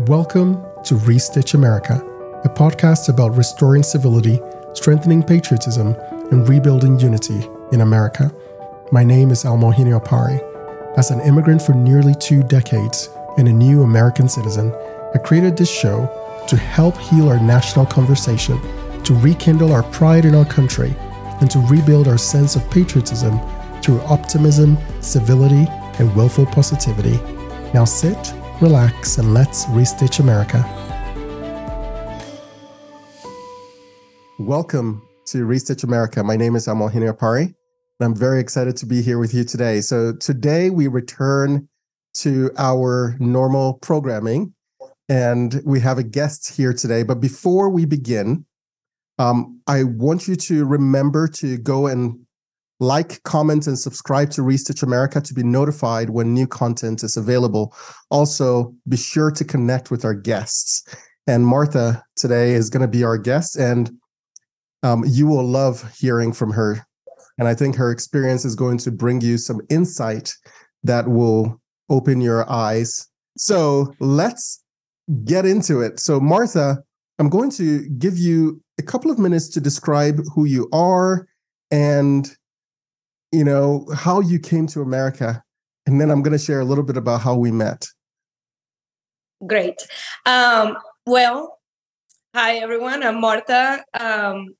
Welcome to Restitch America, a podcast about restoring civility, strengthening patriotism, and rebuilding unity in America. My name is Almohini Opari. As an immigrant for nearly two decades and a new American citizen, I created this show to help heal our national conversation, to rekindle our pride in our country, and to rebuild our sense of patriotism through optimism, civility, and willful positivity. Now sit relax, and let's restitch America. Welcome to Restitch America. My name is Amal Apari, and I'm very excited to be here with you today. So, today we return to our normal programming, and we have a guest here today. But before we begin, um, I want you to remember to go and like, comment, and subscribe to Restitch America to be notified when new content is available. Also, be sure to connect with our guests. And Martha today is going to be our guest, and um, you will love hearing from her. And I think her experience is going to bring you some insight that will open your eyes. So let's get into it. So, Martha, I'm going to give you a couple of minutes to describe who you are and you know, how you came to America. And then I'm going to share a little bit about how we met. Great. Um, well, hi, everyone. I'm Marta. Um,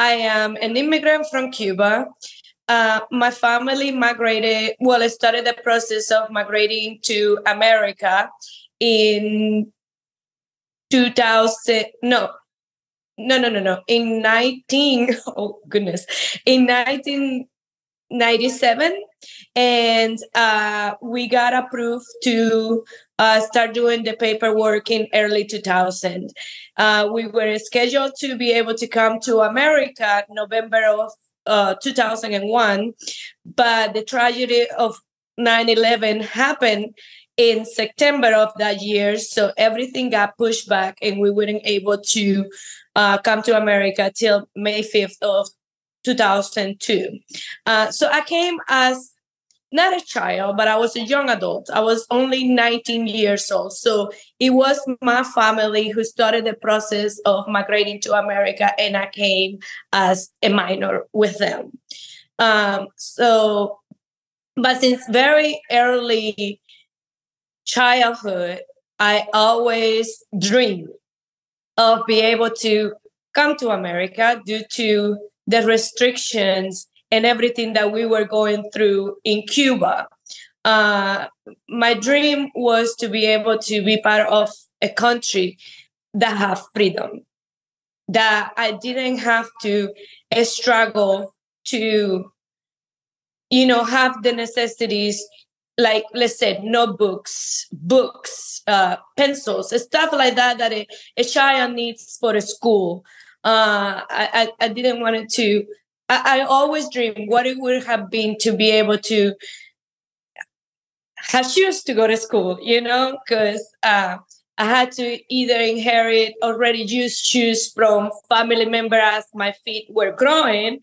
I am an immigrant from Cuba. Uh, my family migrated, well, I started the process of migrating to America in 2000, no, no, no, no, no, in 19, oh goodness, in 19, 97 and uh, we got approved to uh, start doing the paperwork in early 2000 uh, we were scheduled to be able to come to america november of uh, 2001 but the tragedy of 9-11 happened in september of that year so everything got pushed back and we weren't able to uh, come to america till may 5th of 2002. Uh, so I came as not a child, but I was a young adult. I was only 19 years old. So it was my family who started the process of migrating to America, and I came as a minor with them. Um, so, but since very early childhood, I always dreamed of being able to come to America due to the restrictions and everything that we were going through in Cuba. Uh, my dream was to be able to be part of a country that have freedom, that I didn't have to struggle to, you know, have the necessities like let's say notebooks, books, uh, pencils, stuff like that that a, a child needs for a school uh, I, I, didn't want it to. I, I always dreamed what it would have been to be able to have shoes to go to school, you know, because uh, I had to either inherit already used shoes from family member as my feet were growing,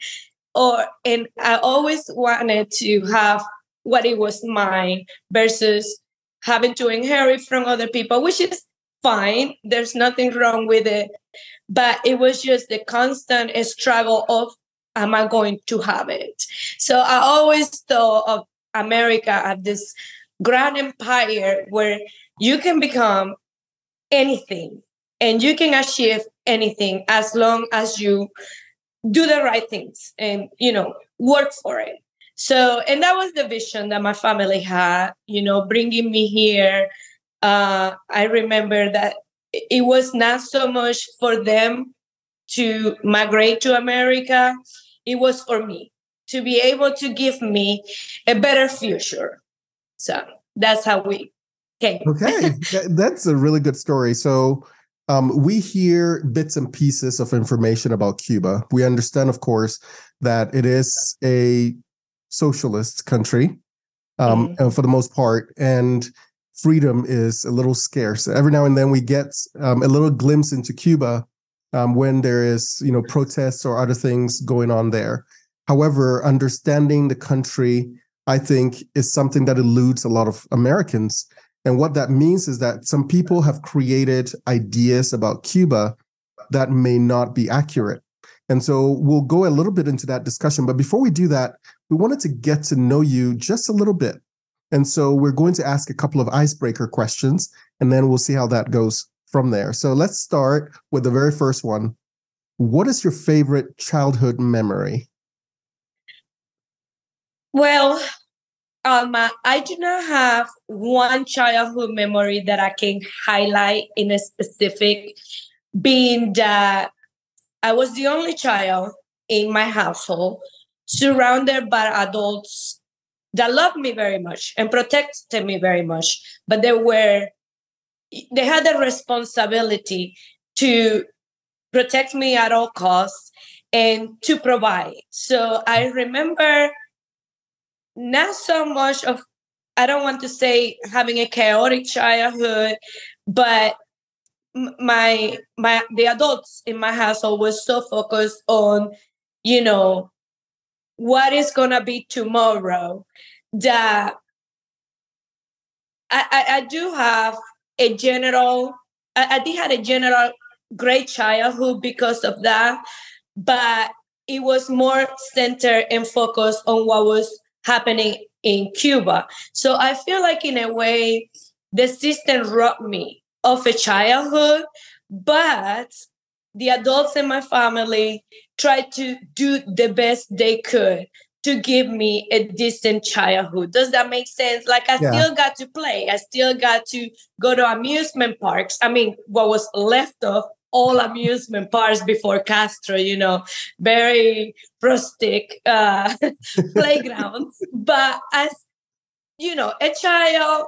or and I always wanted to have what it was mine versus having to inherit from other people, which is fine. There's nothing wrong with it but it was just the constant struggle of am I going to have it? So I always thought of America as this grand empire where you can become anything and you can achieve anything as long as you do the right things and you know work for it so and that was the vision that my family had you know bringing me here uh, i remember that it was not so much for them to migrate to America, it was for me to be able to give me a better future. So that's how we came. Okay, that's a really good story. So um, we hear bits and pieces of information about Cuba. We understand, of course, that it is a socialist country um, mm-hmm. for the most part, and freedom is a little scarce. Every now and then we get um, a little glimpse into Cuba um, when there is, you know, protests or other things going on there. However, understanding the country, I think, is something that eludes a lot of Americans. And what that means is that some people have created ideas about Cuba that may not be accurate. And so we'll go a little bit into that discussion. But before we do that, we wanted to get to know you just a little bit. And so we're going to ask a couple of icebreaker questions, and then we'll see how that goes from there. So let's start with the very first one. What is your favorite childhood memory? Well, um, I do not have one childhood memory that I can highlight in a specific, being that I was the only child in my household, surrounded by adults that loved me very much and protected me very much. But they were, they had the responsibility to protect me at all costs and to provide. So I remember not so much of I don't want to say having a chaotic childhood, but my my the adults in my household was so focused on, you know, what is gonna be tomorrow that I, I, I do have a general I, I did have a general great childhood because of that, but it was more centered and focused on what was happening in Cuba. So I feel like, in a way, the system robbed me of a childhood, but the adults in my family tried to do the best they could to give me a decent childhood. Does that make sense? Like I yeah. still got to play. I still got to go to amusement parks. I mean, what was left of all amusement parks before Castro, you know, very rustic uh, playgrounds. But as you know, a child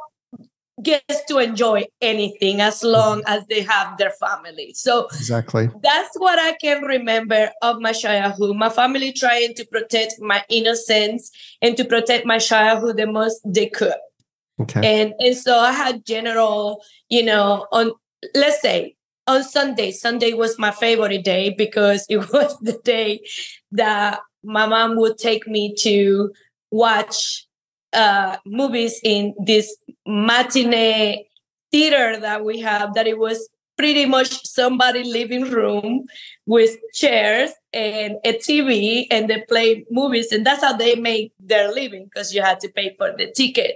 gets to enjoy anything as long as they have their family. So exactly that's what I can remember of my childhood. My family trying to protect my innocence and to protect my childhood the most they could. Okay. And and so I had general, you know, on let's say on Sunday. Sunday was my favorite day because it was the day that my mom would take me to watch uh, movies in this matinee theater that we have. That it was pretty much somebody living room with chairs and a TV, and they play movies, and that's how they make their living because you had to pay for the ticket.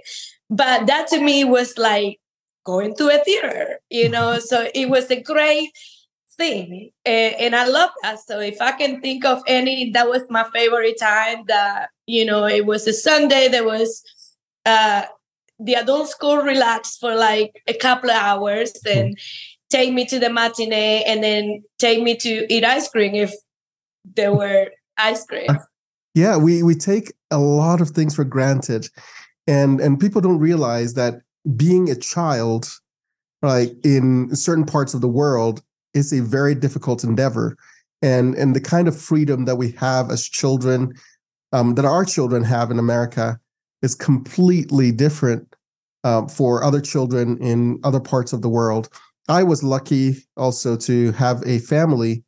But that to me was like going to a theater, you know. so it was a great thing, and, and, I love that. So if I can think of any, that was my favorite time. That you know, it was a Sunday. There was uh, the adult school relaxed for like a couple of hours, and take me to the matinee, and then take me to eat ice cream if there were ice cream. Yeah, we we take a lot of things for granted and and people don't realize that being a child, like in certain parts of the world, is a very difficult endeavor. And and the kind of freedom that we have as children, um, that our children have in America, is completely different um, for other children in other parts of the world. I was lucky also to have a family,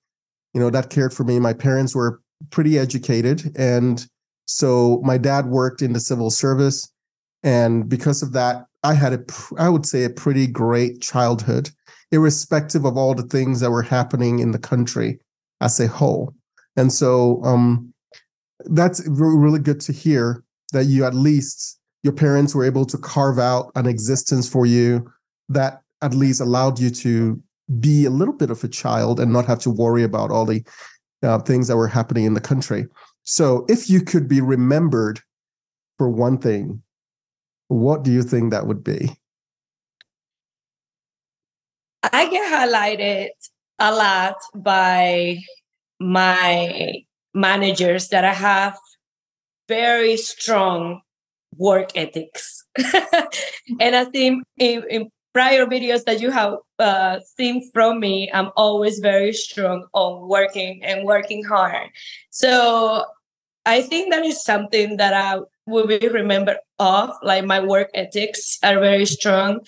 you know, that cared for me. My parents were pretty educated, and so my dad worked in the civil service, and because of that, I had a, I would say, a pretty great childhood, irrespective of all the things that were happening in the country as a whole. And so um, that's really good to hear that you at least your parents were able to carve out an existence for you that at least allowed you to be a little bit of a child and not have to worry about all the uh, things that were happening in the country. So, if you could be remembered for one thing what do you think that would be? I get highlighted a lot by my managers that I have very strong work ethics. and I think in, in, prior videos that you have uh, seen from me, I'm always very strong on working and working hard. So I think that is something that I will be remembered of. Like my work ethics are very strong.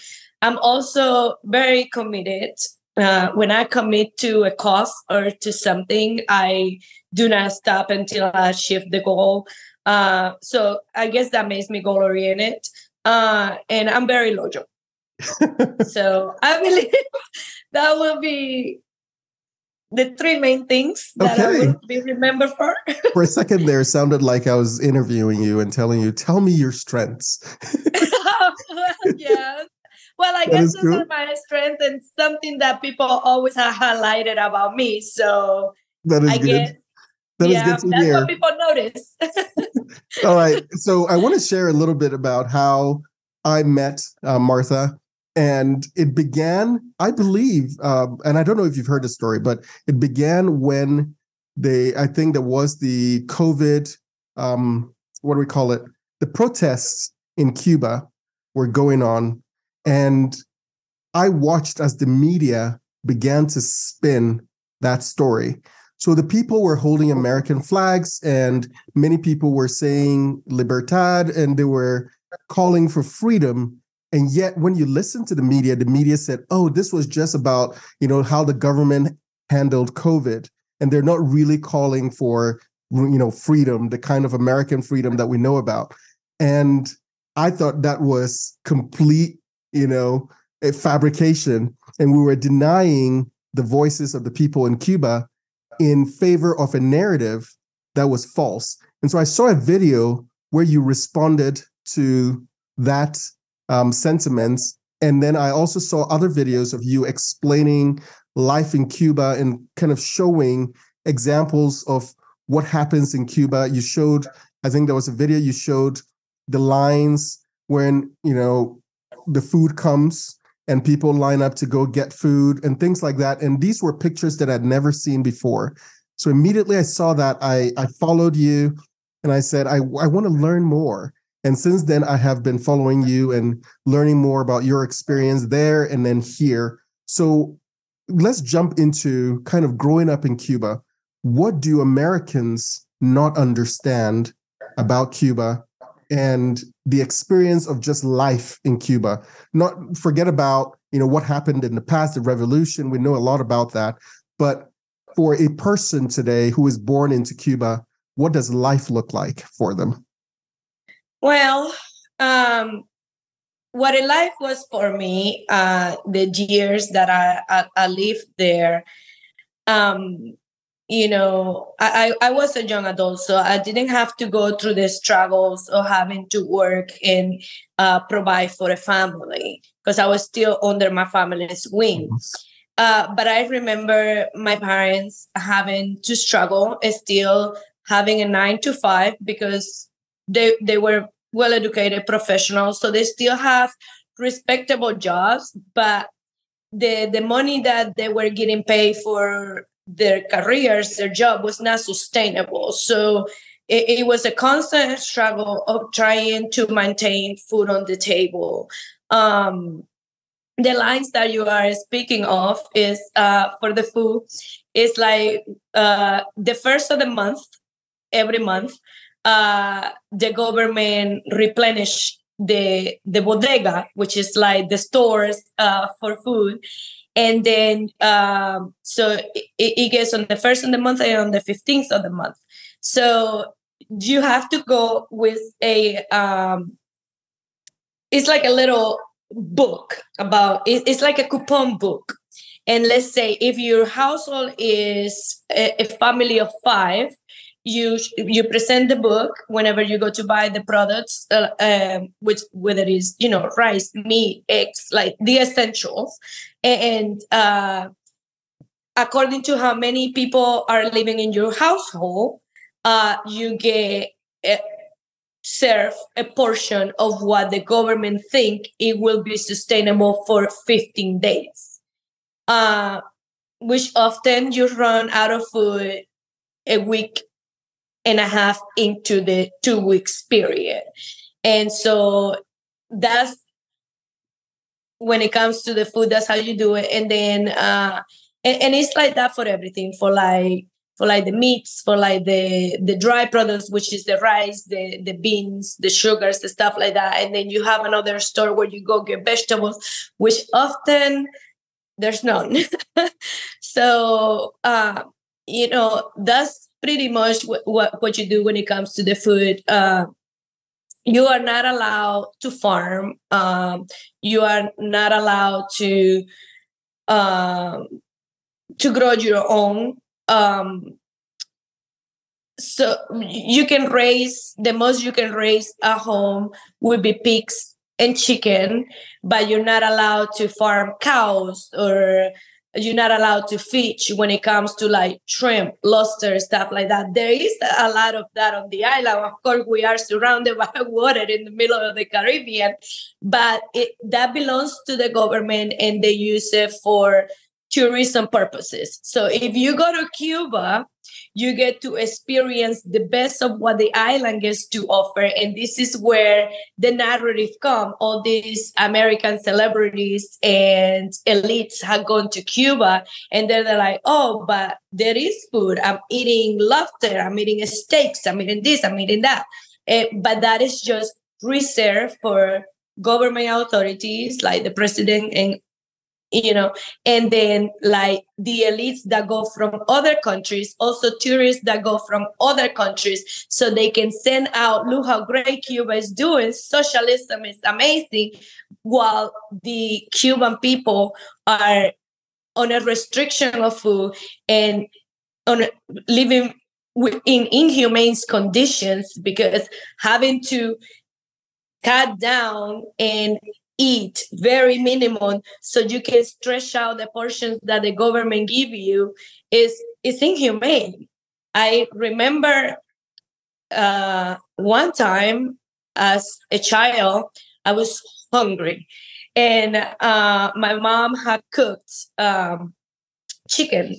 I'm also very committed. Uh, when I commit to a cause or to something, I do not stop until I achieve the goal. Uh, so I guess that makes me goal oriented. Uh, and I'm very loyal. so I believe that will be the three main things that okay. I will be remembered for. for a second there, sounded like I was interviewing you and telling you, tell me your strengths. yes. Well, I that guess those cool. are my strengths and something that people always have highlighted about me. So that is I good. Guess, that yeah, is good that's hear. what people notice. All right. So I want to share a little bit about how I met uh, Martha and it began i believe um, and i don't know if you've heard the story but it began when they i think there was the covid um, what do we call it the protests in cuba were going on and i watched as the media began to spin that story so the people were holding american flags and many people were saying libertad and they were calling for freedom and yet, when you listen to the media, the media said, oh, this was just about, you know, how the government handled COVID. And they're not really calling for, you know, freedom, the kind of American freedom that we know about. And I thought that was complete, you know, a fabrication. And we were denying the voices of the people in Cuba in favor of a narrative that was false. And so I saw a video where you responded to that um, sentiments. And then I also saw other videos of you explaining life in Cuba and kind of showing examples of what happens in Cuba. You showed, I think there was a video you showed the lines when, you know, the food comes and people line up to go get food and things like that. And these were pictures that I'd never seen before. So immediately I saw that I I followed you and I said, I, I want to learn more. And since then, I have been following you and learning more about your experience there and then here. So let's jump into kind of growing up in Cuba. What do Americans not understand about Cuba and the experience of just life in Cuba? Not forget about, you know, what happened in the past, the revolution. We know a lot about that. But for a person today who is born into Cuba, what does life look like for them? Well, um, what a life was for me, uh, the years that I, I, I lived there, um, you know, I, I was a young adult, so I didn't have to go through the struggles of having to work and uh, provide for a family because I was still under my family's wing. Uh, but I remember my parents having to struggle, still having a nine to five because they they were well educated professionals so they still have respectable jobs but the the money that they were getting paid for their careers their job was not sustainable. So it, it was a constant struggle of trying to maintain food on the table. Um, the lines that you are speaking of is uh, for the food is like uh, the first of the month every month uh, the government replenish the the bodega, which is like the stores uh, for food, and then um, so it, it gets on the first of the month and on the fifteenth of the month. So you have to go with a um, it's like a little book about it, it's like a coupon book and let's say if your household is a family of five you you present the book whenever you go to buy the products uh, um, which whether it is you know rice meat eggs like the essentials. And uh, according to how many people are living in your household uh, you get uh, serve a portion of what the government think it will be sustainable for 15 days. Uh, which often you run out of food a week and a half into the two weeks period. And so that's when it comes to the food, that's how you do it. And then uh and, and it's like that for everything, for like for like the meats, for like the the dry products, which is the rice, the the beans, the sugars, the stuff like that. And then you have another store where you go get vegetables, which often there's none. so uh, you know, that's pretty much what, what, you do when it comes to the food uh, you are not allowed to farm. Um, you are not allowed to um, to grow your own. Um, so you can raise the most you can raise at home would be pigs and chicken, but you're not allowed to farm cows or you're not allowed to fish when it comes to like shrimp, lobster, stuff like that. There is a lot of that on the island. Of course, we are surrounded by water in the middle of the Caribbean, but it, that belongs to the government and they use it for tourism purposes. So if you go to Cuba, you get to experience the best of what the island gets to offer. And this is where the narrative come. All these american celebrities and elites have gone to cuba and they're, they're like oh but there is food. I'm eating lobster. I'm eating steaks. I'm eating this. I'm eating that. Eh, but that is just reserved for government authorities like the president and you know and then like the elites that go from other countries also tourists that go from other countries so they can send out look how great cuba is doing socialism is amazing while the cuban people are on a restriction of food and on living in inhumane conditions because having to cut down and eat very minimum so you can stretch out the portions that the government give you is is inhumane. I remember uh, one time as a child i was hungry and uh, my mom had cooked um, chicken.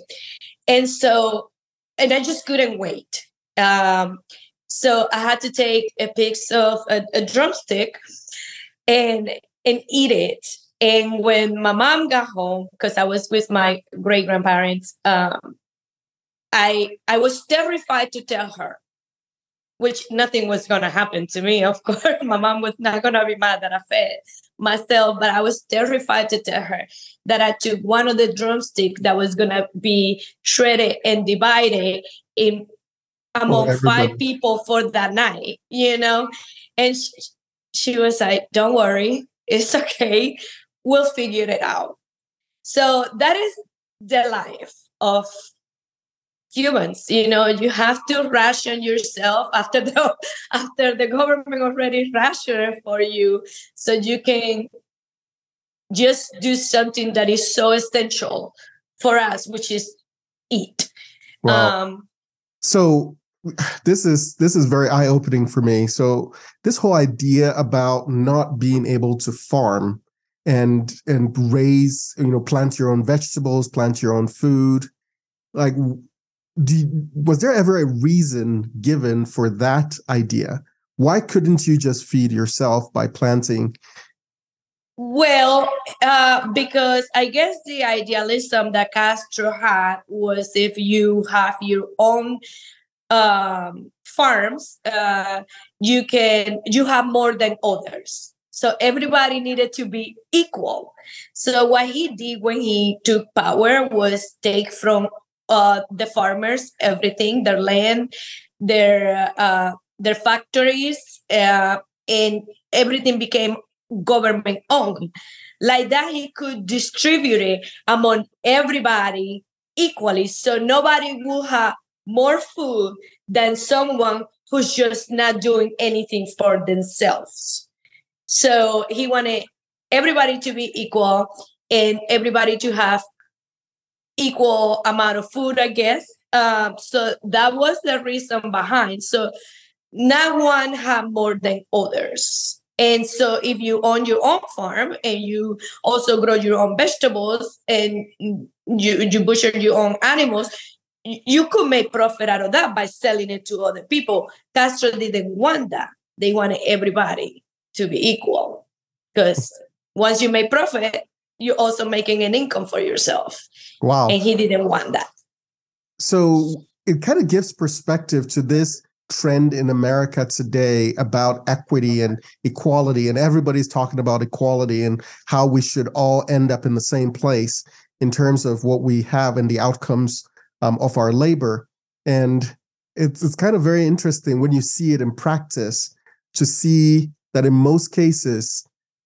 And so and i just couldn't wait. Um, so i had to take a piece of a, a drumstick and and eat it. And when my mom got home, because I was with my great grandparents, um, I I was terrified to tell her, which nothing was gonna happen to me. Of course, my mom was not gonna be mad that I fed myself, but I was terrified to tell her that I took one of the drumsticks that was gonna be shredded and divided in among five people for that night, you know. And she, she was like, "Don't worry, it's okay. We'll figure it out. So that is the life of humans you know you have to ration yourself after the after the government already rationed for you so you can just do something that is so essential for us which is eat wow. um so this is this is very eye opening for me. So this whole idea about not being able to farm and and raise, you know, plant your own vegetables, plant your own food, like do, was there ever a reason given for that idea? Why couldn't you just feed yourself by planting? Well, uh, because I guess the idealism that Castro had was if you have your own um, farms, uh, you can you have more than others. So everybody needed to be equal. So what he did when he took power was take from uh, the farmers everything, their land, their uh, their factories, uh, and everything became government owned. Like that, he could distribute it among everybody equally, so nobody would have more food than someone who's just not doing anything for themselves. So he wanted everybody to be equal and everybody to have equal amount of food, I guess. Um, so that was the reason behind. So not one have more than others. And so if you own your own farm and you also grow your own vegetables and you, you butcher your own animals, you could make profit out of that by selling it to other people. Castro didn't want that. They wanted everybody to be equal because once you make profit, you're also making an income for yourself. Wow. And he didn't want that. So it kind of gives perspective to this trend in America today about equity and equality. And everybody's talking about equality and how we should all end up in the same place in terms of what we have and the outcomes um, of our labor. And it's, it's kind of very interesting when you see it in practice to see that in most cases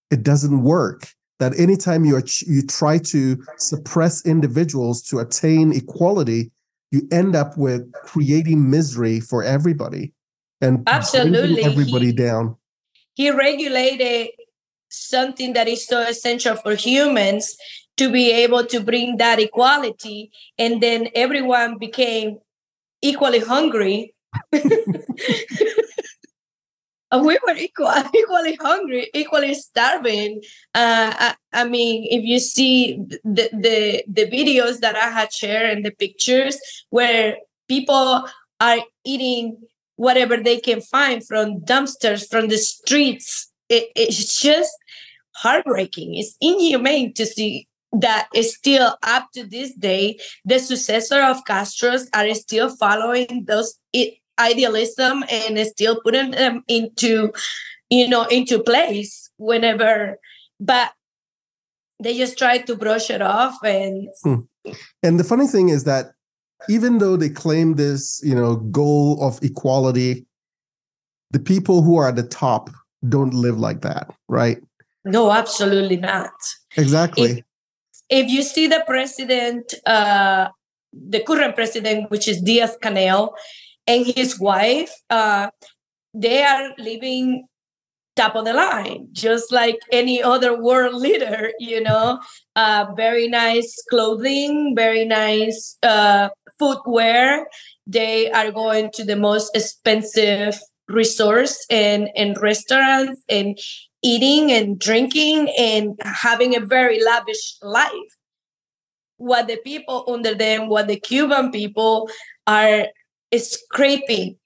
it doesn't work that anytime you you try to suppress individuals to attain equality you end up with creating misery for everybody and absolutely everybody he, down he regulated something that is so essential for humans to be able to bring that equality and then everyone became equally hungry we were equal, equally hungry, equally starving. Uh, I, I, mean, if you see the, the the videos that I had shared and the pictures where people are eating whatever they can find from dumpsters, from the streets, it, it's just heartbreaking. It's inhumane to see that is still up to this day the successor of Castro's are still following those idealism and still putting them into you know into place whenever but they just try to brush it off and hmm. and the funny thing is that even though they claim this you know goal of equality the people who are at the top don't live like that right? No absolutely not. Exactly. If, if you see the president uh the current president which is Díaz-Canel and his wife, uh, they are living top of the line, just like any other world leader, you know. Uh, very nice clothing, very nice uh, footwear. They are going to the most expensive resorts and, and restaurants and eating and drinking and having a very lavish life. What the people under them, what the Cuban people are scraping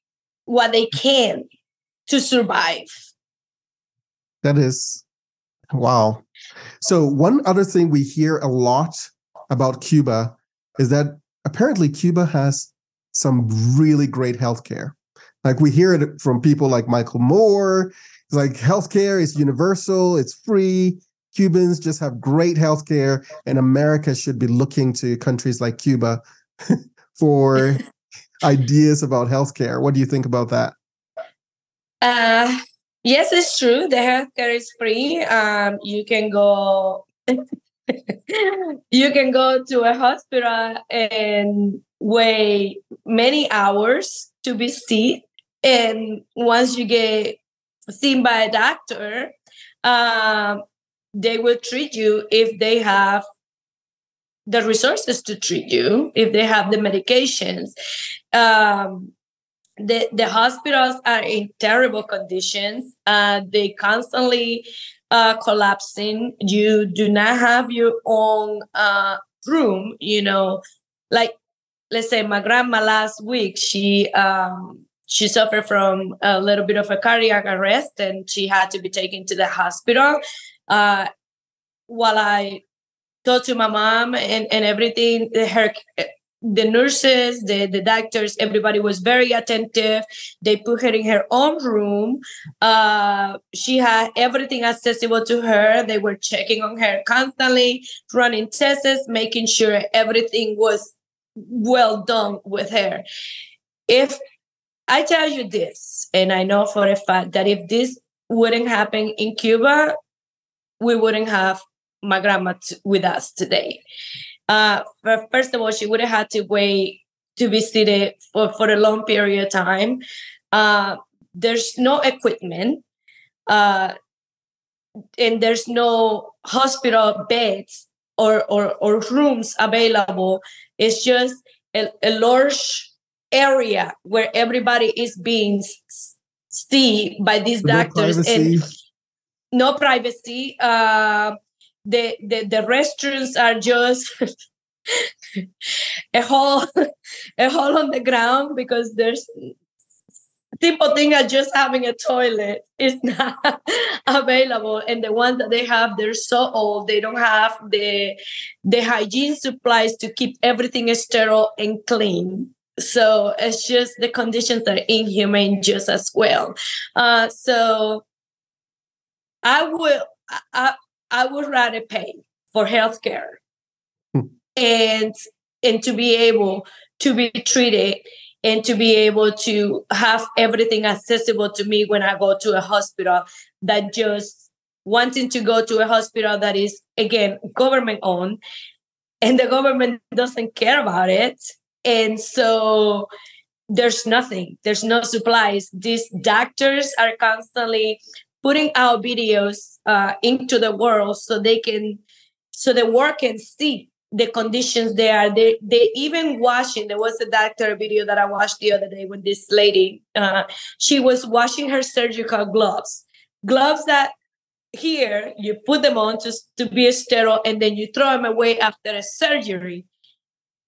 what they can to survive. That is wow. So, one other thing we hear a lot about Cuba is that apparently Cuba has some really great healthcare. Like we hear it from people like Michael Moore. Like healthcare is universal, it's free. Cubans just have great healthcare, and America should be looking to countries like Cuba for ideas about healthcare. What do you think about that? Uh, yes, it's true. The healthcare is free. Um, you can go. you can go to a hospital and wait many hours to be seen, and once you get seen by a doctor, um, they will treat you if they have the resources to treat you, if they have the medications um, the the hospitals are in terrible conditions. Uh, they constantly uh, collapsing. You do not have your own uh, room. You know, like let's say my grandma last week, she um, she suffered from a little bit of a cardiac arrest, and she had to be taken to the hospital. Uh, while I talked to my mom and, and everything, her the nurses, the, the doctors, everybody was very attentive. They put her in her own room. Uh, she had everything accessible to her. They were checking on her constantly, running tests, making sure everything was well done with her. If I tell you this, and I know for a fact that if this wouldn't happen in Cuba, we wouldn't have my grandma t- with us today uh, first of all, she would have had to wait to be seated for, for a long period of time. Uh, there's no equipment, uh, and there's no hospital beds or, or, or rooms available. It's just a, a large area where everybody is being seen by these no doctors privacy. and no privacy. Uh, the the, the restrooms are just a hole a hole on the ground because there's people think that just having a toilet is not available and the ones that they have they're so old they don't have the the hygiene supplies to keep everything sterile and clean so it's just the conditions are inhumane just as well uh, so i will I, I would rather pay for healthcare hmm. and and to be able to be treated and to be able to have everything accessible to me when I go to a hospital that just wanting to go to a hospital that is again government owned and the government doesn't care about it and so there's nothing there's no supplies. These doctors are constantly putting out videos uh, into the world so they can so the world can see the conditions there they they even washing there was a doctor video that i watched the other day when this lady uh, she was washing her surgical gloves. Gloves that here you put them on to, to be sterile and then you throw them away after a surgery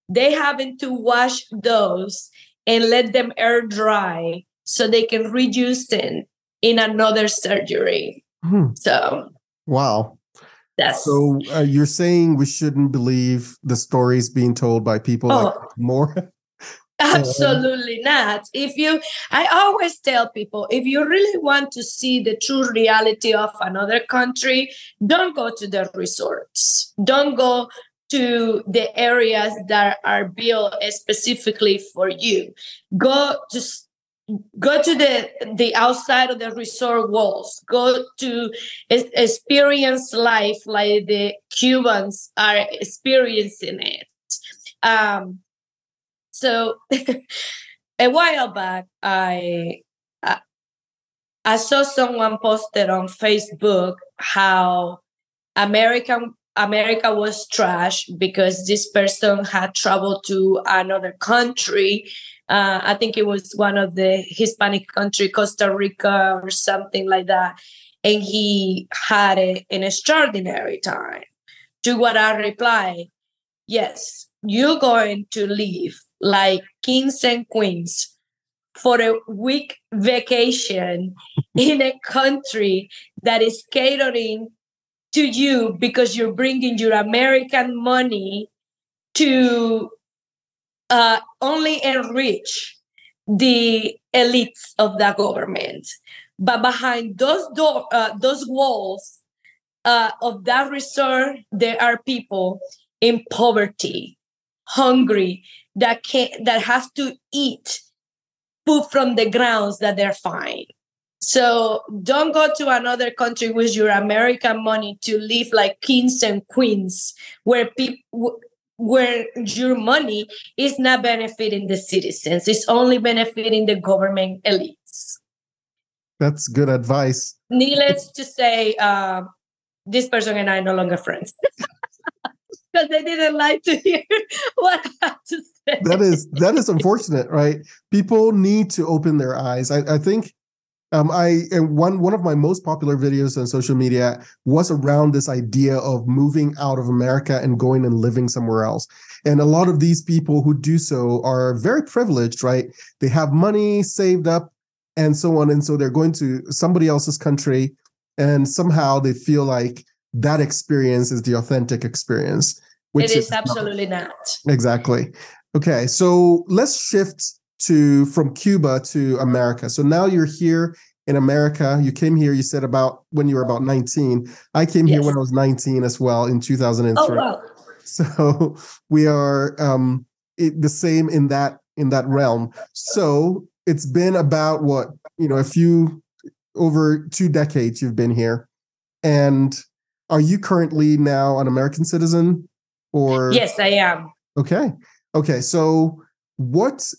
they having to wash those and let them air dry so they can reduce it in another surgery hmm. so wow that's so uh, you're saying we shouldn't believe the stories being told by people oh. like Moore Absolutely not. If you, I always tell people, if you really want to see the true reality of another country, don't go to the resorts. Don't go to the areas that are built specifically for you. Go to go to the the outside of the resort walls go to experience life like the cubans are experiencing it um, so a while back, I, I I saw someone posted on Facebook how American America was trash because this person had traveled to another country. Uh, I think it was one of the Hispanic country, Costa Rica or something like that, and he had a, an extraordinary time. To what I replied, yes, you're going to leave like kings and queens for a week vacation in a country that is catering to you because you're bringing your American money to uh, only enrich the elites of the government. But behind those door, uh, those walls uh, of that resort, there are people in poverty, hungry, that can that have to eat food from the grounds that they're fine. So don't go to another country with your American money to live like kings and queens, where people where your money is not benefiting the citizens; it's only benefiting the government elites. That's good advice. Needless to say, uh, this person and I are no longer friends. because they didn't like to hear what I had to say. That is that is unfortunate, right? People need to open their eyes. I, I think um, I and one one of my most popular videos on social media was around this idea of moving out of America and going and living somewhere else. And a lot of these people who do so are very privileged, right? They have money saved up and so on, and so they're going to somebody else's country, and somehow they feel like that experience is the authentic experience. Which it is, is absolutely not. not. Exactly. Okay, so let's shift to from Cuba to America. So now you're here in America. You came here, you said about when you were about 19. I came yes. here when I was 19 as well in 2003. Oh, wow. So we are um, it, the same in that in that realm. So it's been about what, you know, a few over two decades you've been here. And are you currently now an American citizen? Or yes, I am. Okay. Okay. So what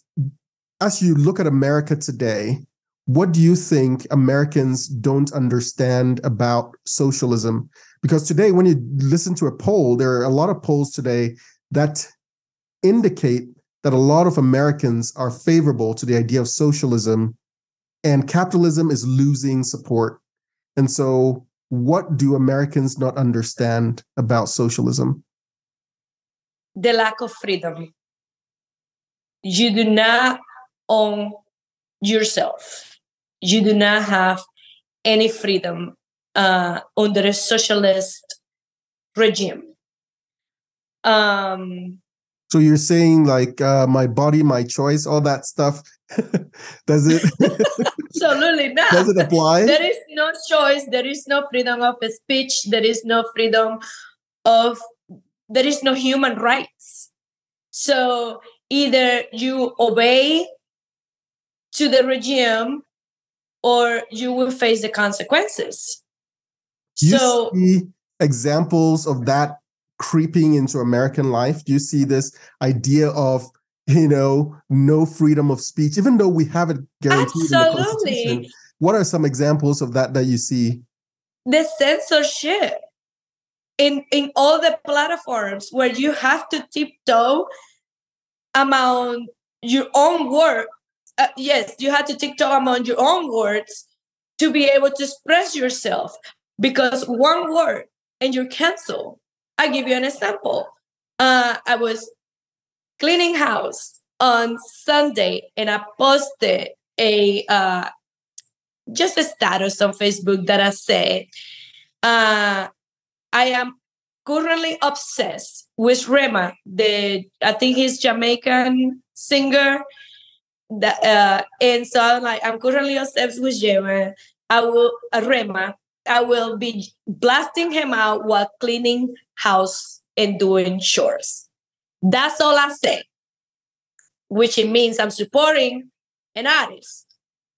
as you look at America today, what do you think Americans don't understand about socialism? Because today, when you listen to a poll, there are a lot of polls today that indicate that a lot of Americans are favorable to the idea of socialism and capitalism is losing support. And so, what do Americans not understand about socialism? The lack of freedom. You do not own yourself. You do not have any freedom uh, under a socialist regime. Um, so you're saying like uh, my body, my choice, all that stuff. Does it? Absolutely not. Does it apply? There is no choice. There is no freedom of speech. There is no freedom of. There is no human rights. So either you obey to the regime or you will face the consequences. You so, see examples of that creeping into American life? Do you see this idea of you know no freedom of speech, even though we have it guaranteed absolutely. in the Constitution? What are some examples of that that you see? The censorship in in all the platforms where you have to tiptoe among your own word. Uh, yes, you have to tiptoe among your own words to be able to express yourself because one word and you're canceled. I give you an example. Uh, I was cleaning house on Sunday and I posted a uh, just a status on Facebook that I said, uh, I am currently obsessed with Rema, the I think he's Jamaican singer. That uh, and so I'm like I'm currently obsessed with Rema. I will uh, Rema. I will be blasting him out while cleaning house and doing chores. That's all I say. Which it means I'm supporting an artist,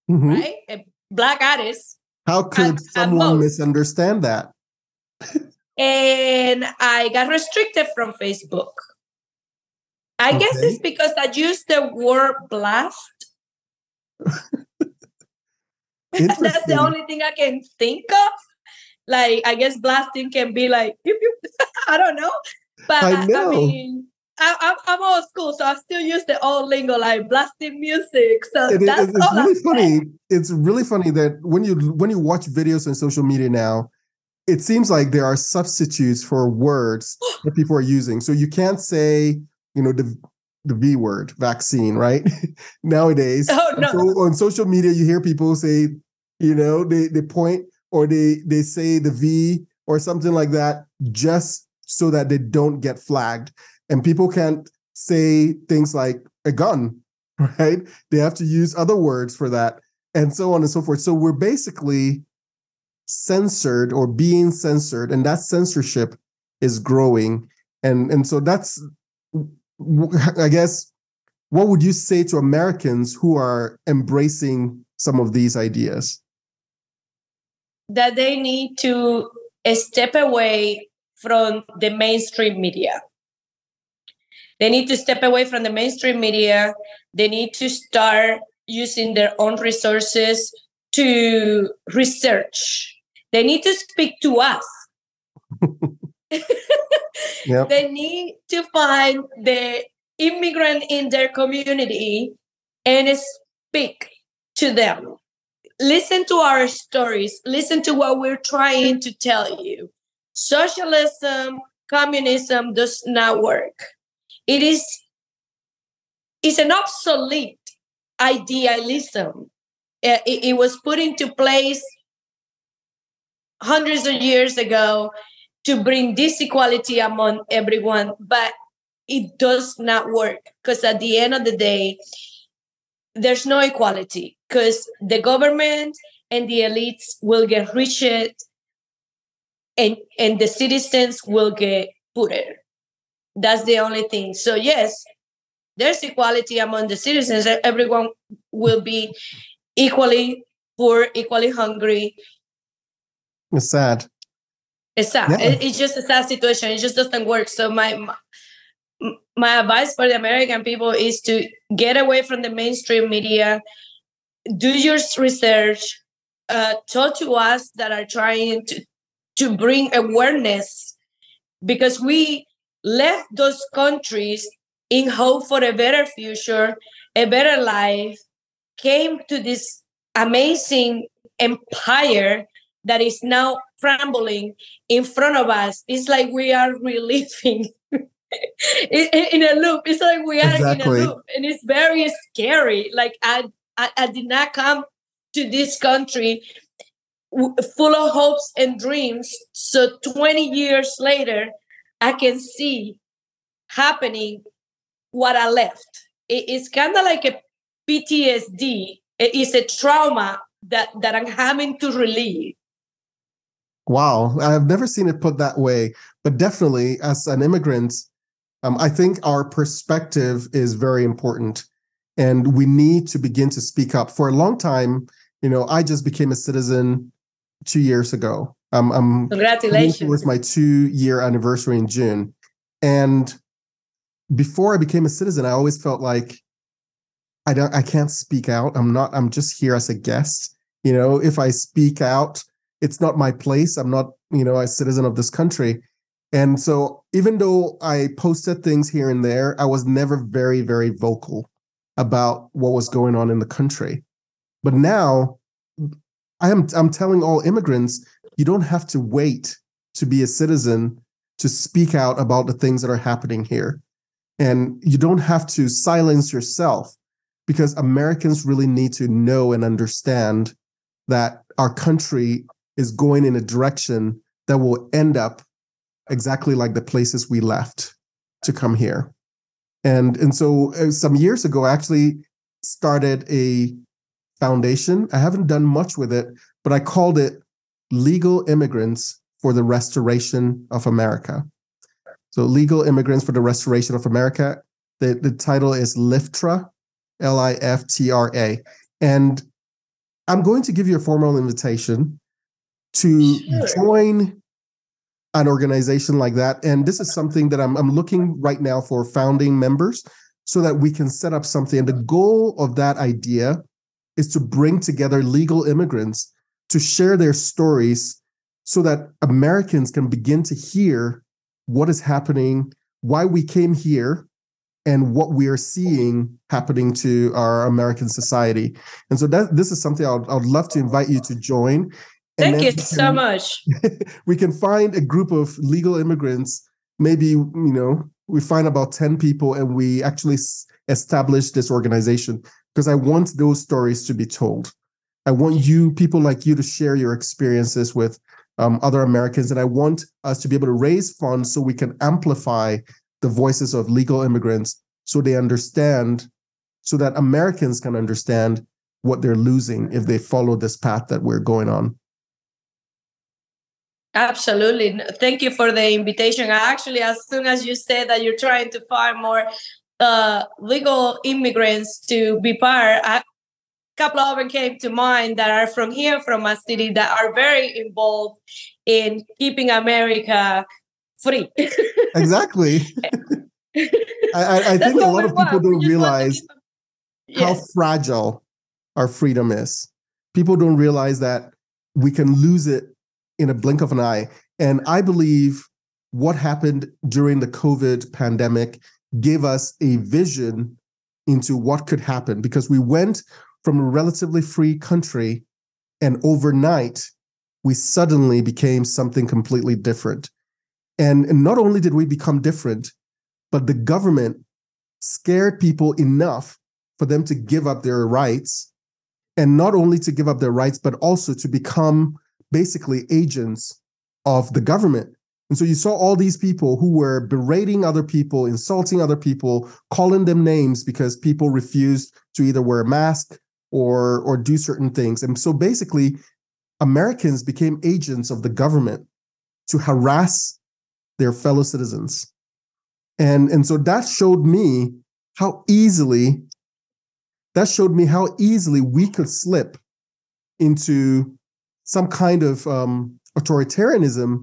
Mhm. right? A black artist. How could at someone most. misunderstand that? and I got restricted from Facebook. I guess it's because I used the word blast. That's the only thing I can think of. Like, I guess blasting can be like. I don't know. But I I, know. I mean, I, I'm, I'm old school, so I still use the old lingo like blasting music. So It that's it's, it's all I really say. funny. It's really funny that when you when you watch videos on social media now, it seems like there are substitutes for words that people are using. So you can't say, you know, the the V word, vaccine, right? Nowadays, Oh, no. so on social media, you hear people say, you know, they they point or they they say the V or something like that just so that they don't get flagged. And people can't say things like a gun, right? They have to use other words for that, and so on and so forth. So we're basically censored or being censored, and that censorship is growing. And and so that's, I guess, what would you say to Americans who are embracing some of these ideas? that they need to step away from the mainstream media. They need to step away from the mainstream media. They need to start using their own resources to research. They need to speak to us. Yep. They need to find the immigrant in their community and speak to them. Listen to our stories. Listen to what we're trying to tell you. Socialism, communism does not work. It is it's an obsolete idealism. Uh, It, it was put into place hundreds of years ago to bring this equality among everyone, but it does not work because at the end of the day, there's no equality because the government and the elites will get richer and, and the citizens will get poorer. That's the only thing. So, yes, there's equality among the citizens. Everyone will be equally poor, equally hungry, It's sad. It's sad. Yeah. It's just a sad situation. It just doesn't work. So my, my my advice for the American people is to get away from the mainstream media, do your research, uh, talk to us that are trying to to bring awareness, because we left those countries in hope for a better future, a better life, came to this amazing empire that is now crumbling in front of us. It's like we are reliving in, in- a loop. It's like we are Exactly. in a loop, and it's very scary. Like I, I, I did not come to this country full of hopes and dreams. So 20 years later, I can see happening what I left. It- it's kind of like a PTSD. It is a trauma that that I'm having to relieve. Wow, I've never seen it put that way, but definitely as an immigrant, um, I think our perspective is very important. and we need to begin to speak up. For a long time, you know, I just became a citizen two years ago. Um, I'm congratulations. Towards my two year anniversary in June, and before I became a citizen, I always felt like I don't, I can't speak out. I'm not. I'm just here as a guest. You know, if I speak out, it's not my place. I'm not, you know, a citizen of this country. And so, even though I posted things here and there, I was never very, very vocal about what was going on in the country. But now, I am I'm telling all immigrants, you don't have to wait to be a citizen to speak out about the things that are happening here. And you don't have to silence yourself because Americans really need to know and understand that our country is going in a direction that will end up exactly like the places we left to come here. And and so uh, some years ago I actually started a foundation. I haven't done much with it, but I called it Legal Immigrants for the Restoration of America. So Legal Immigrants for the Restoration of America. The, the title is LIFTRA, L I F T R A. And I'm going to give you a formal invitation to sure. join an organization like that. And this is something that I'm, I'm looking right now for founding members so that we can set up something. And the goal of that idea is to bring together legal immigrants to share their stories so that Americans can begin to hear what is happening, why we came here, and what we are seeing happening to our American society. And so that this is something I'd, I'd love to invite you to join. Thank you can, so much. we can find a group of legal immigrants, maybe, you know, we find about 10 people and we actually establish this organization because I want those stories to be told. I want you, people like you, to share your experiences with um, other Americans. And I want us to be able to raise funds so we can amplify the voices of legal immigrants so they understand, so that Americans can understand what they're losing if they follow this path that we're going on. Absolutely. Thank you for the invitation. Actually, as soon as you said that you're trying to find more uh, legal immigrants to be part, a couple of them came to mind that are from here, from my city, that are very involved in keeping America free. exactly. I, I think a lot of people don't realize how fragile our freedom is. People don't realize that we can lose it in a blink of an eye. And I believe what happened during the COVID pandemic gave us a vision into what could happen because we went from a relatively free country and overnight we suddenly became something completely different. And, and not only did we become different, but the government scared people enough for them to give up their rights. And not only to give up their rights, but also to become basically agents of the government. And so you saw all these people who were berating other people, insulting other people, calling them names because people refused to either wear a mask or or do certain things. And so basically Americans became agents of the government to harass their fellow citizens. And, and so that showed me how easily, that showed me how easily we could slip into some kind of um, authoritarianism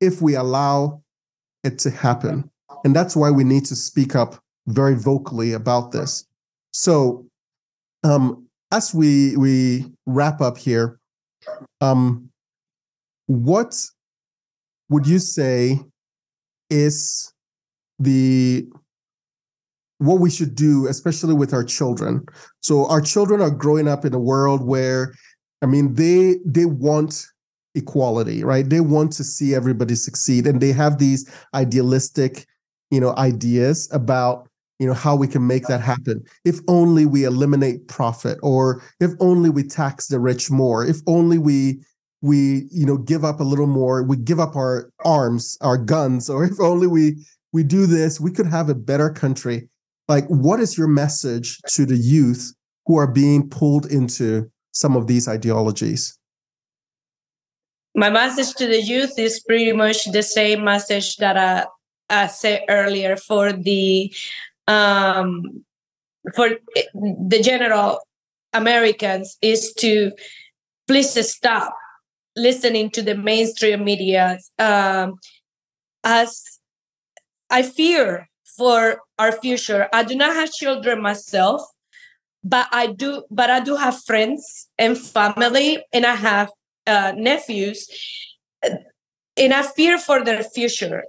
if we allow it to happen. And that's why we need to speak up very vocally about this. So, um, as we we wrap up here, um, what would you say is the what we should do, especially with our children. So our children are growing up in a world where, I mean, they they want equality, right? They want to see everybody succeed, and they have these idealistic, you know, ideas about you know how we can make that happen. If only we eliminate profit, or if only we tax the rich more, if only we we you know give up a little more we give up our arms our guns or if only we we do this we could have a better country like what is your message to the youth who are being pulled into some of these ideologies my message to the youth is pretty much the same message that i, I said earlier for the um for the general Americans is to please stop listening to the mainstream media. Um, as I fear for our future. I do not have children myself, but I do. But I do have friends and family, and I have uh, nephews, and I fear for their future.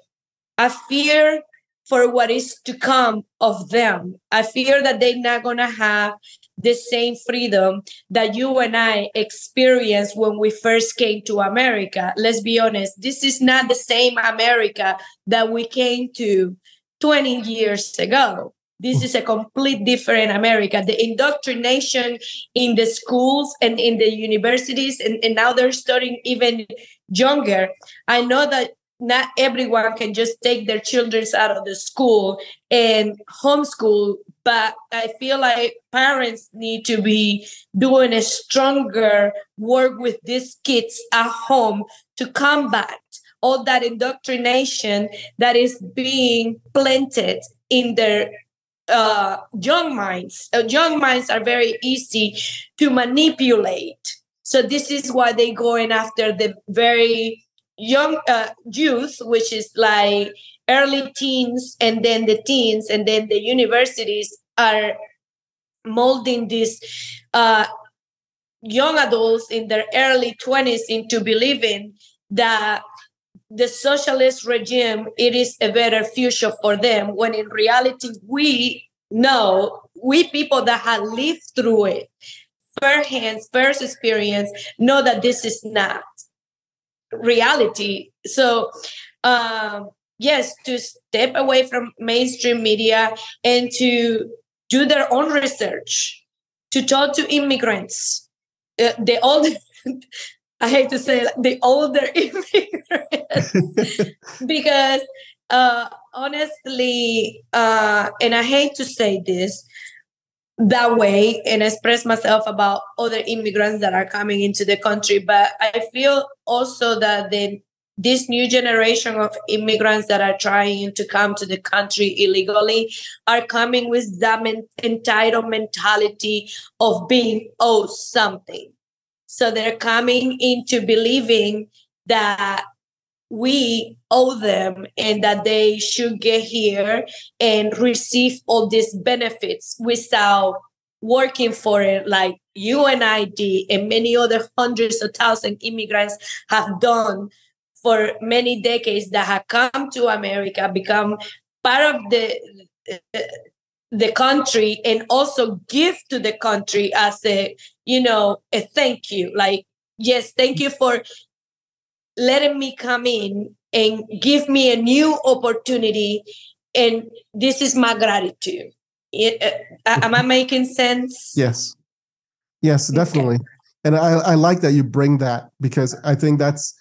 I fear for what is to come of them. I fear that they're not gonna have the same freedom that you and I experienced when we first came to America. Let's be honest, this is not the same America that we came to 20 years ago. This is a complete different America. The indoctrination in the schools and in the universities, and, and now they're starting even younger. I know that not everyone can just take their children out of the school and homeschool but i feel like parents need to be doing a stronger work with these kids at home to combat all that indoctrination that is being planted in their uh, young minds uh, young minds are very easy to manipulate. So this is why they're going after the very young uh, youth, which is like early teens and then the teens and then the universities are molding these uh, young adults in their early 20s into believing that the socialist regime it is a better future for them when in reality we know we people that have lived through it first hand first experience know that this is not reality. So, um, yes, to step away from mainstream media and to do their own research, to talk to immigrants, uh, the older, I hate to say it, the older immigrants, because uh, honestly, uh, and I hate to say this, that way and express myself about other immigrants that are coming into the country. But I feel also that the this new generation of immigrants that are trying to come to the country illegally are coming with that entitled mentality of being owed something. So they're coming into believing that we owe them and that they should get here and receive all these benefits without working for it like you and I did and many other hundreds of thousand immigrants have done for many decades that have come to America, become part of the the country and also give to the country as a you know a thank you. Like yes thank you for letting me come in and give me a new opportunity. And this is my gratitude. It, uh, am I making sense? Yes. Yes, definitely. Okay. And I, I like that you bring that because I think that's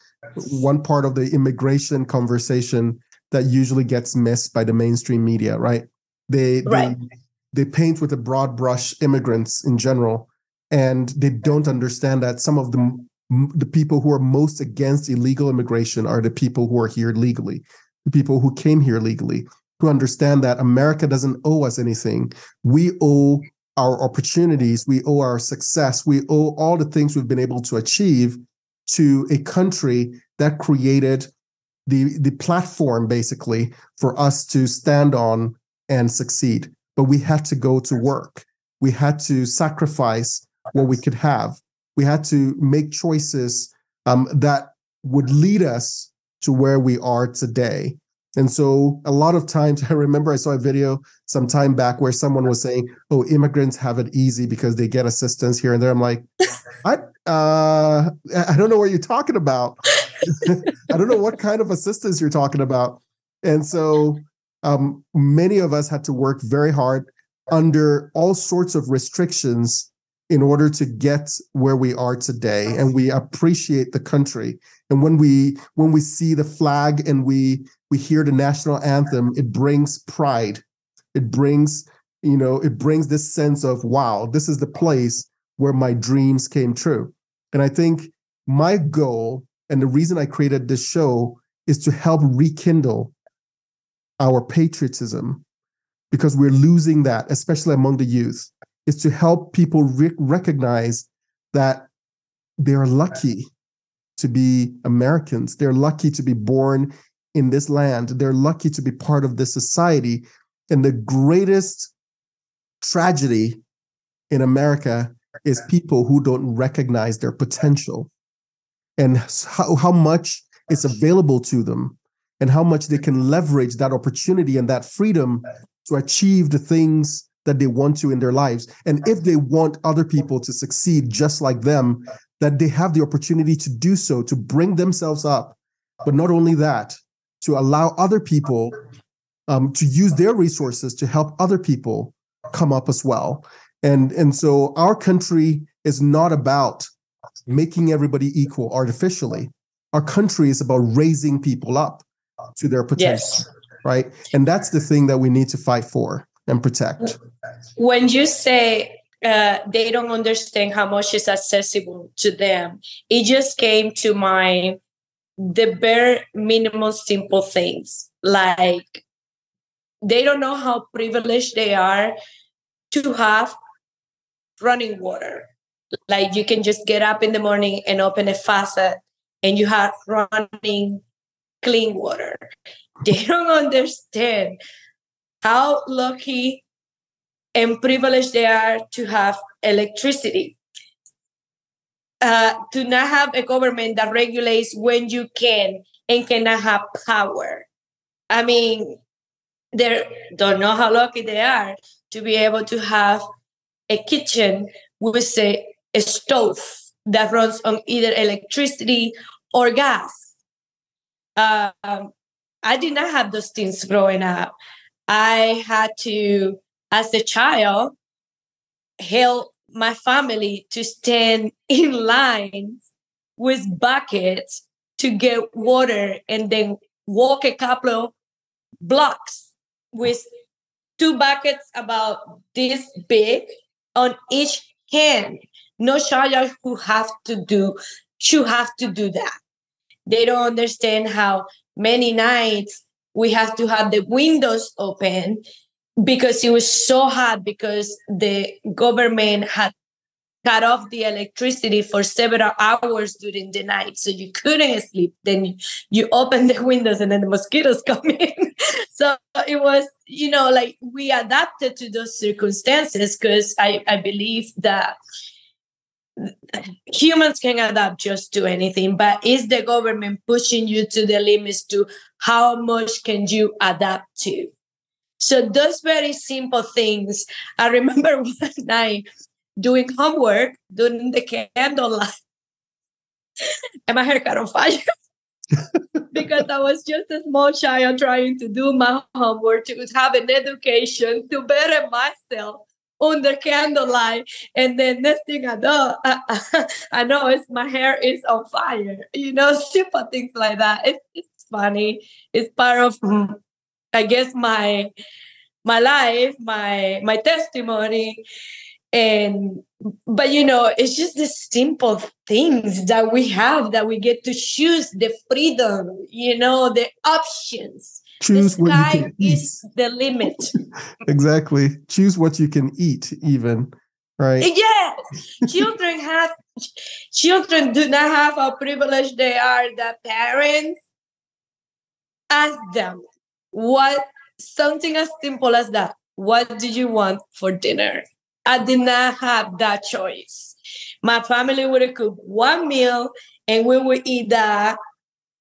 one part of the immigration conversation that usually gets missed by the mainstream media, right? They, right. they they paint with a broad brush immigrants in general, and they don't understand that some of the the people who are most against illegal immigration are the people who are here legally, the people who came here legally, who understand that America doesn't owe us anything. We owe our opportunities, we owe our success, we owe all the things we've been able to achieve to a country that created the, the platform basically for us to stand on and succeed. But we had to go to work. We had to sacrifice what we could have we had to make choices um, that would lead us to where we are today. And so a lot of times, I remember I saw a video some time back where someone was saying, "Oh, immigrants have it easy because they get assistance here and there." I'm like, "I, uh, I don't know what you're talking about. I don't know what kind of assistance you're talking about." And so, um, many of us had to work very hard under all sorts of restrictions in order to get where we are today and we appreciate the country. And when we when we see the flag and we we hear the national anthem it brings pride. It brings you know it brings this sense of wow this is the place where my dreams came true. And i think my goal and the reason i created this show is to help rekindle our patriotism because we're losing that, especially among the youth, is to help people re- recognize that they're lucky to be Americans. They're lucky to be born in this land. They're lucky to be part of this society. And the greatest tragedy in America is people who don't recognize their potential and how, how much is available to them and how much they can leverage that opportunity and that freedom to achieve the things that they want to in their lives. And if they want other people to succeed just like them, that they have the opportunity to do so, to bring themselves up. But not only that, to allow other people um, to use their resources to help other people come up as well. And, and so our country is not about making everybody equal artificially. Our country is about raising people up to their potential. Yes. Right. And that's the thing that we need to fight for and protect. When you say uh, they don't understand how much is accessible to them, it just came to mind the bare minimum simple things like they don't know how privileged they are to have running water. Like you can just get up in the morning and open a faucet and you have running clean water. They don't understand how lucky and privileged they are to have electricity. Uh, to not have a government that regulates when you can and cannot have power. I mean, they don't know how lucky they are to be able to have a kitchen with a, a stove that runs on either electricity or gas. Um, I did not have those things growing up. I had to, as a child, help my family to stand in line with buckets to get water and then walk a couple of blocks with two buckets about this big on each hand. No child who have to do should have to do that. They don't understand how many nights we have to have the windows open because it was so hot because the government had cut off the electricity for several hours during the night. So you couldn't sleep. Then you, open the windows and then the mosquitoes come in. So it was you know like we adapted to those circumstances because I, I believe that humans can adapt just to anything but is the government pushing you to the limits to how much can you adapt to? So those very simple things. I remember one night doing homework doing the candlelight and my hair got on fire because I was just a small child trying to do my homework to have an education to better myself under candlelight. And then next thing I know, I, I know it's my hair is on fire. You know, simple things like that. It's, it's funny. It's part of, mm-hmm. I guess, my my life, my my testimony. And but you know, it's just the simple things that we have that we get to choose the freedom, you know, the options choose the sky is the limit. Exactly. Choose what you can eat even right? Yes! Children have children do not have a privilege. They are the parents. Ask them what something as simple as that what do you want for dinner? I did not have that choice. My family would cook one meal and we would eat that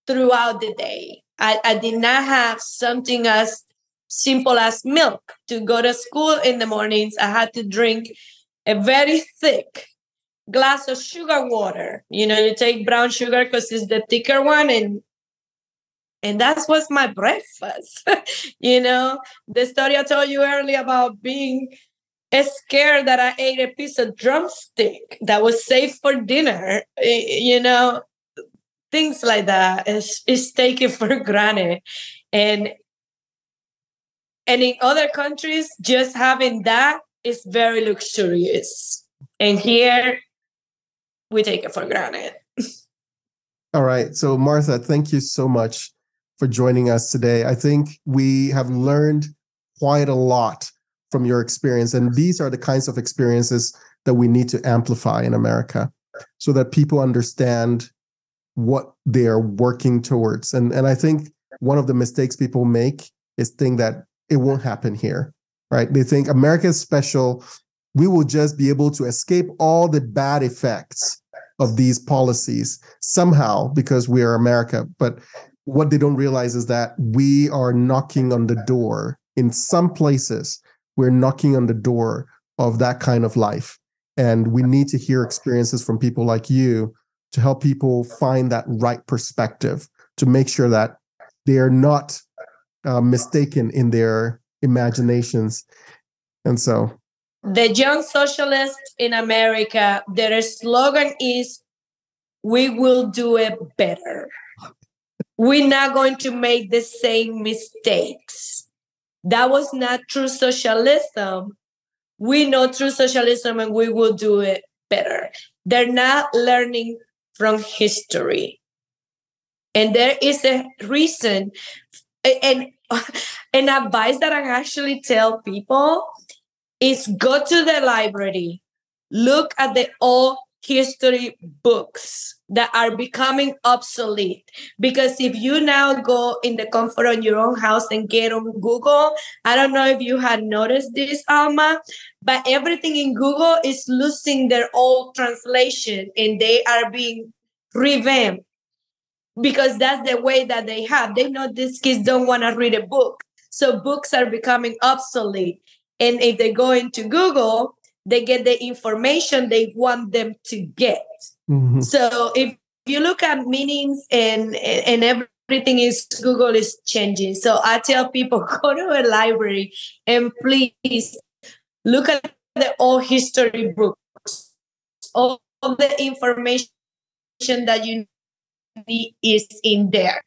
throughout the day I, I did not have something as simple as milk to go to school in the mornings. I had to drink a very thick glass of sugar water. You know, you take brown sugar because it's the thicker one, and and that was my breakfast. you know, the story I told you earlier about being scared that I ate a piece of drumstick that was safe for dinner. You know, things like that is is taken for granted. And and in other countries just having that is very luxurious. And here we take it for granted. All right. So martha thank you so much for joining us today. I think we have learned quite a lot from your experience. And these are the kinds of experiences that we need to amplify in America so that people understand what they are working towards. And, and I think one of the mistakes people make is think that it won't happen here, right? They think America is special. We will just be able to escape all the bad effects of these policies somehow because we are America. But what they don't realize is that we are knocking on the door in some places. We're knocking on the door of that kind of life. And we need to hear experiences from people like you to help people find that right perspective to make sure that they are not uh, mistaken in their imaginations. And so the young socialists in America, their slogan is we will do it better. We're not going to make the same mistakes. That was not true socialism. We know true socialism and we will do it better. They're not learning from history. And there is a reason and an advice that I actually tell people is go to the library, look at the old history books that are becoming obsolete. Because if you now go in the comfort of your own house and get on Google, I don't know if you had noticed this, Alma, but everything in Google is losing their old translation and they are being revamped because that's the way that they have. They know these kids don't want to read a book. So books are becoming obsolete. And if they go into Google, they get the information they want them to get. Mm-hmm. So if you look at meanings and and everything is Google is changing. So I tell people go to a library and please look at the old history books. All the information that you need is in there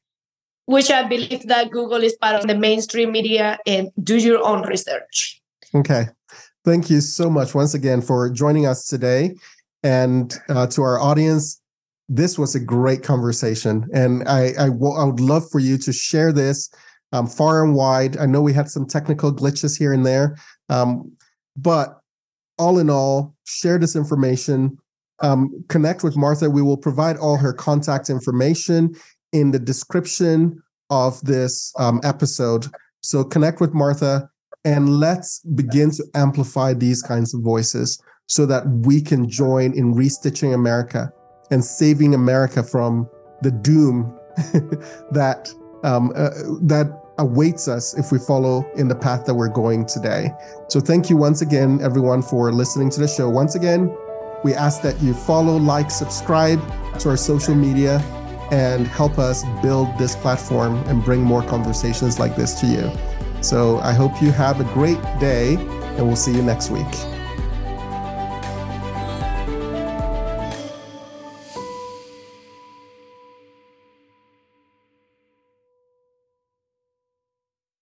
which I believe that Google is part of the mainstream media and do your own research. Okay. Thank you so much once again for joining us today. And uh, to our audience, this was a great conversation. And I, I, w- I would love for you to share this um, far and wide. I know we had some technical glitches here and there, um, but all in all, share this information. Um, connect with Martha. We will provide all her contact information in the description of this um, episode. So connect with Martha and let's begin to amplify these kinds of voices so that we can join in restitching America and saving America from the doom that um, uh, that awaits us if we follow in the path that we're going today. So thank you once again, everyone, for listening to the show. Once again, we ask that you follow, like, subscribe to our social media and help us build this platform and bring more conversations like this to you. So I hope you have a great day, and we'll see you next week.